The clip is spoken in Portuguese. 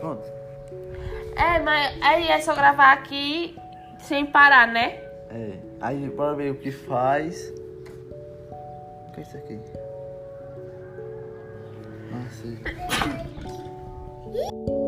Pronto. É, mas aí é só gravar aqui sem parar, né? É. Aí bora ver o que faz. O que é isso aqui? Ah, sei.